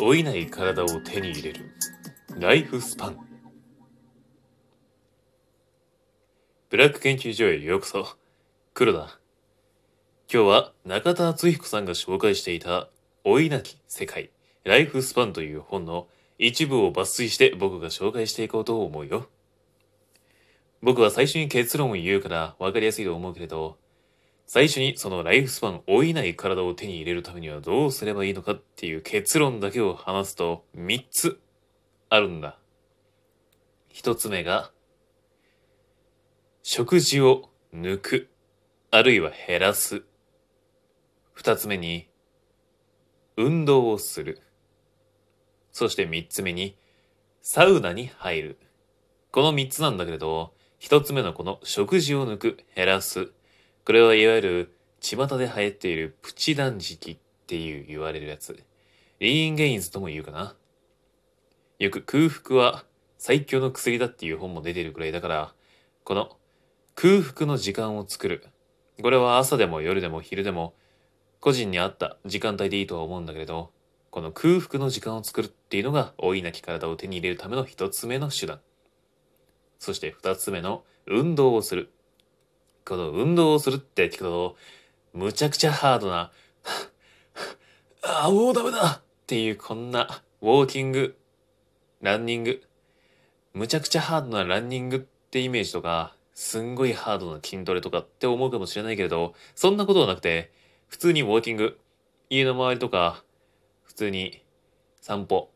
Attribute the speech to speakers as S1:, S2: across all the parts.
S1: 老いない体を手に入れる。ライフスパン。ブラック研究所へようこそ。黒だ今日は中田敦彦さんが紹介していた老いなき世界ライフスパンという本の一部を抜粋して僕が紹介していこうと思うよ。僕は最初に結論を言うから分かりやすいと思うけれど最初にそのライフスパン老いない体を手に入れるためにはどうすればいいのかっていう結論だけを話すと3つあるんだ。1つ目が食事を抜く、あるいは減らす。2つ目に運動をする。そして3つ目にサウナに入る。この3つなんだけれど、1つ目のこの食事を抜く、減らす。これはいわゆる巷で流行っているプチ断食っていう言われるやつ。リーンゲインズとも言うかな。よく空腹は最強の薬だっていう本も出てるくらいだから、この空腹の時間を作る。これは朝でも夜でも昼でも個人に合った時間帯でいいとは思うんだけれど、この空腹の時間を作るっていうのが老いなき体を手に入れるための一つ目の手段。そして二つ目の運動をする。この運動をするって聞くと、むちゃくちゃハードな、あ あ、もうダメだっていうこんな、ウォーキング、ランニング、むちゃくちゃハードなランニングってイメージとか、すんごいハードな筋トレとかって思うかもしれないけれど、そんなことはなくて、普通にウォーキング、家の周りとか、普通に散歩、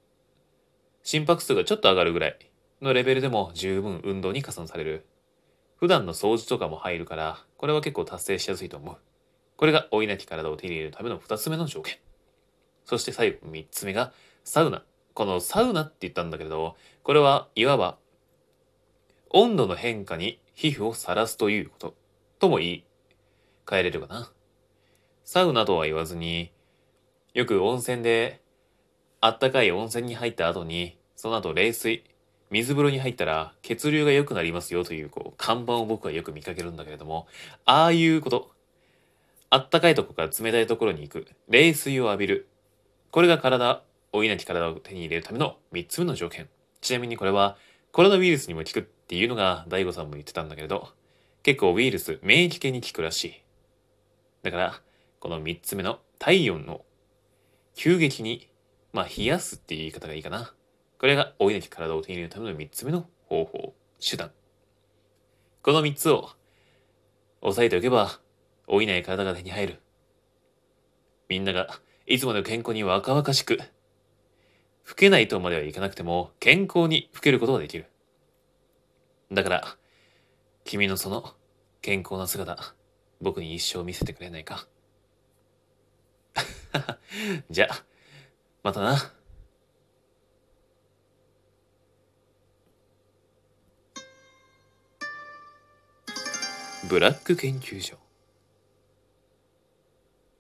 S1: 心拍数がちょっと上がるぐらいのレベルでも十分運動に加算される。普段の掃除とかも入るから、これは結構達成しやすいと思う。これが老いなき体を手に入れるための二つ目の条件。そして最後三つ目がサウナ。このサウナって言ったんだけれど、これはいわば温度の変化に皮膚をさらすということとも言い換えれるかな。サウナとは言わずに、よく温泉であったかい温泉に入った後に、その後冷水、水風呂に入ったら血流が良くなりますよというこう看板を僕はよく見かけるんだけれども、ああいうこと。あったかいとこから冷たいところに行く。冷水を浴びる。これが体、老いなき体を手に入れるための3つ目の条件。ちなみにこれはコロナウイルスにも効くっていうのが大悟さんも言ってたんだけれど、結構ウイルス、免疫系に効くらしい。だから、この3つ目の体温の急激に、まあ冷やすっていう言い方がいいかな。これが老いなき体を手に入れるための3つ目の方法、手段。この3つを押さえておけば、老いない体が手に入る。みんながいつまで健康に若々しく、老けないとまではいかなくても健康に老けることができる。だから、君のその健康な姿、僕に一生見せてくれないか。じゃあ、またな。ブラック研究所。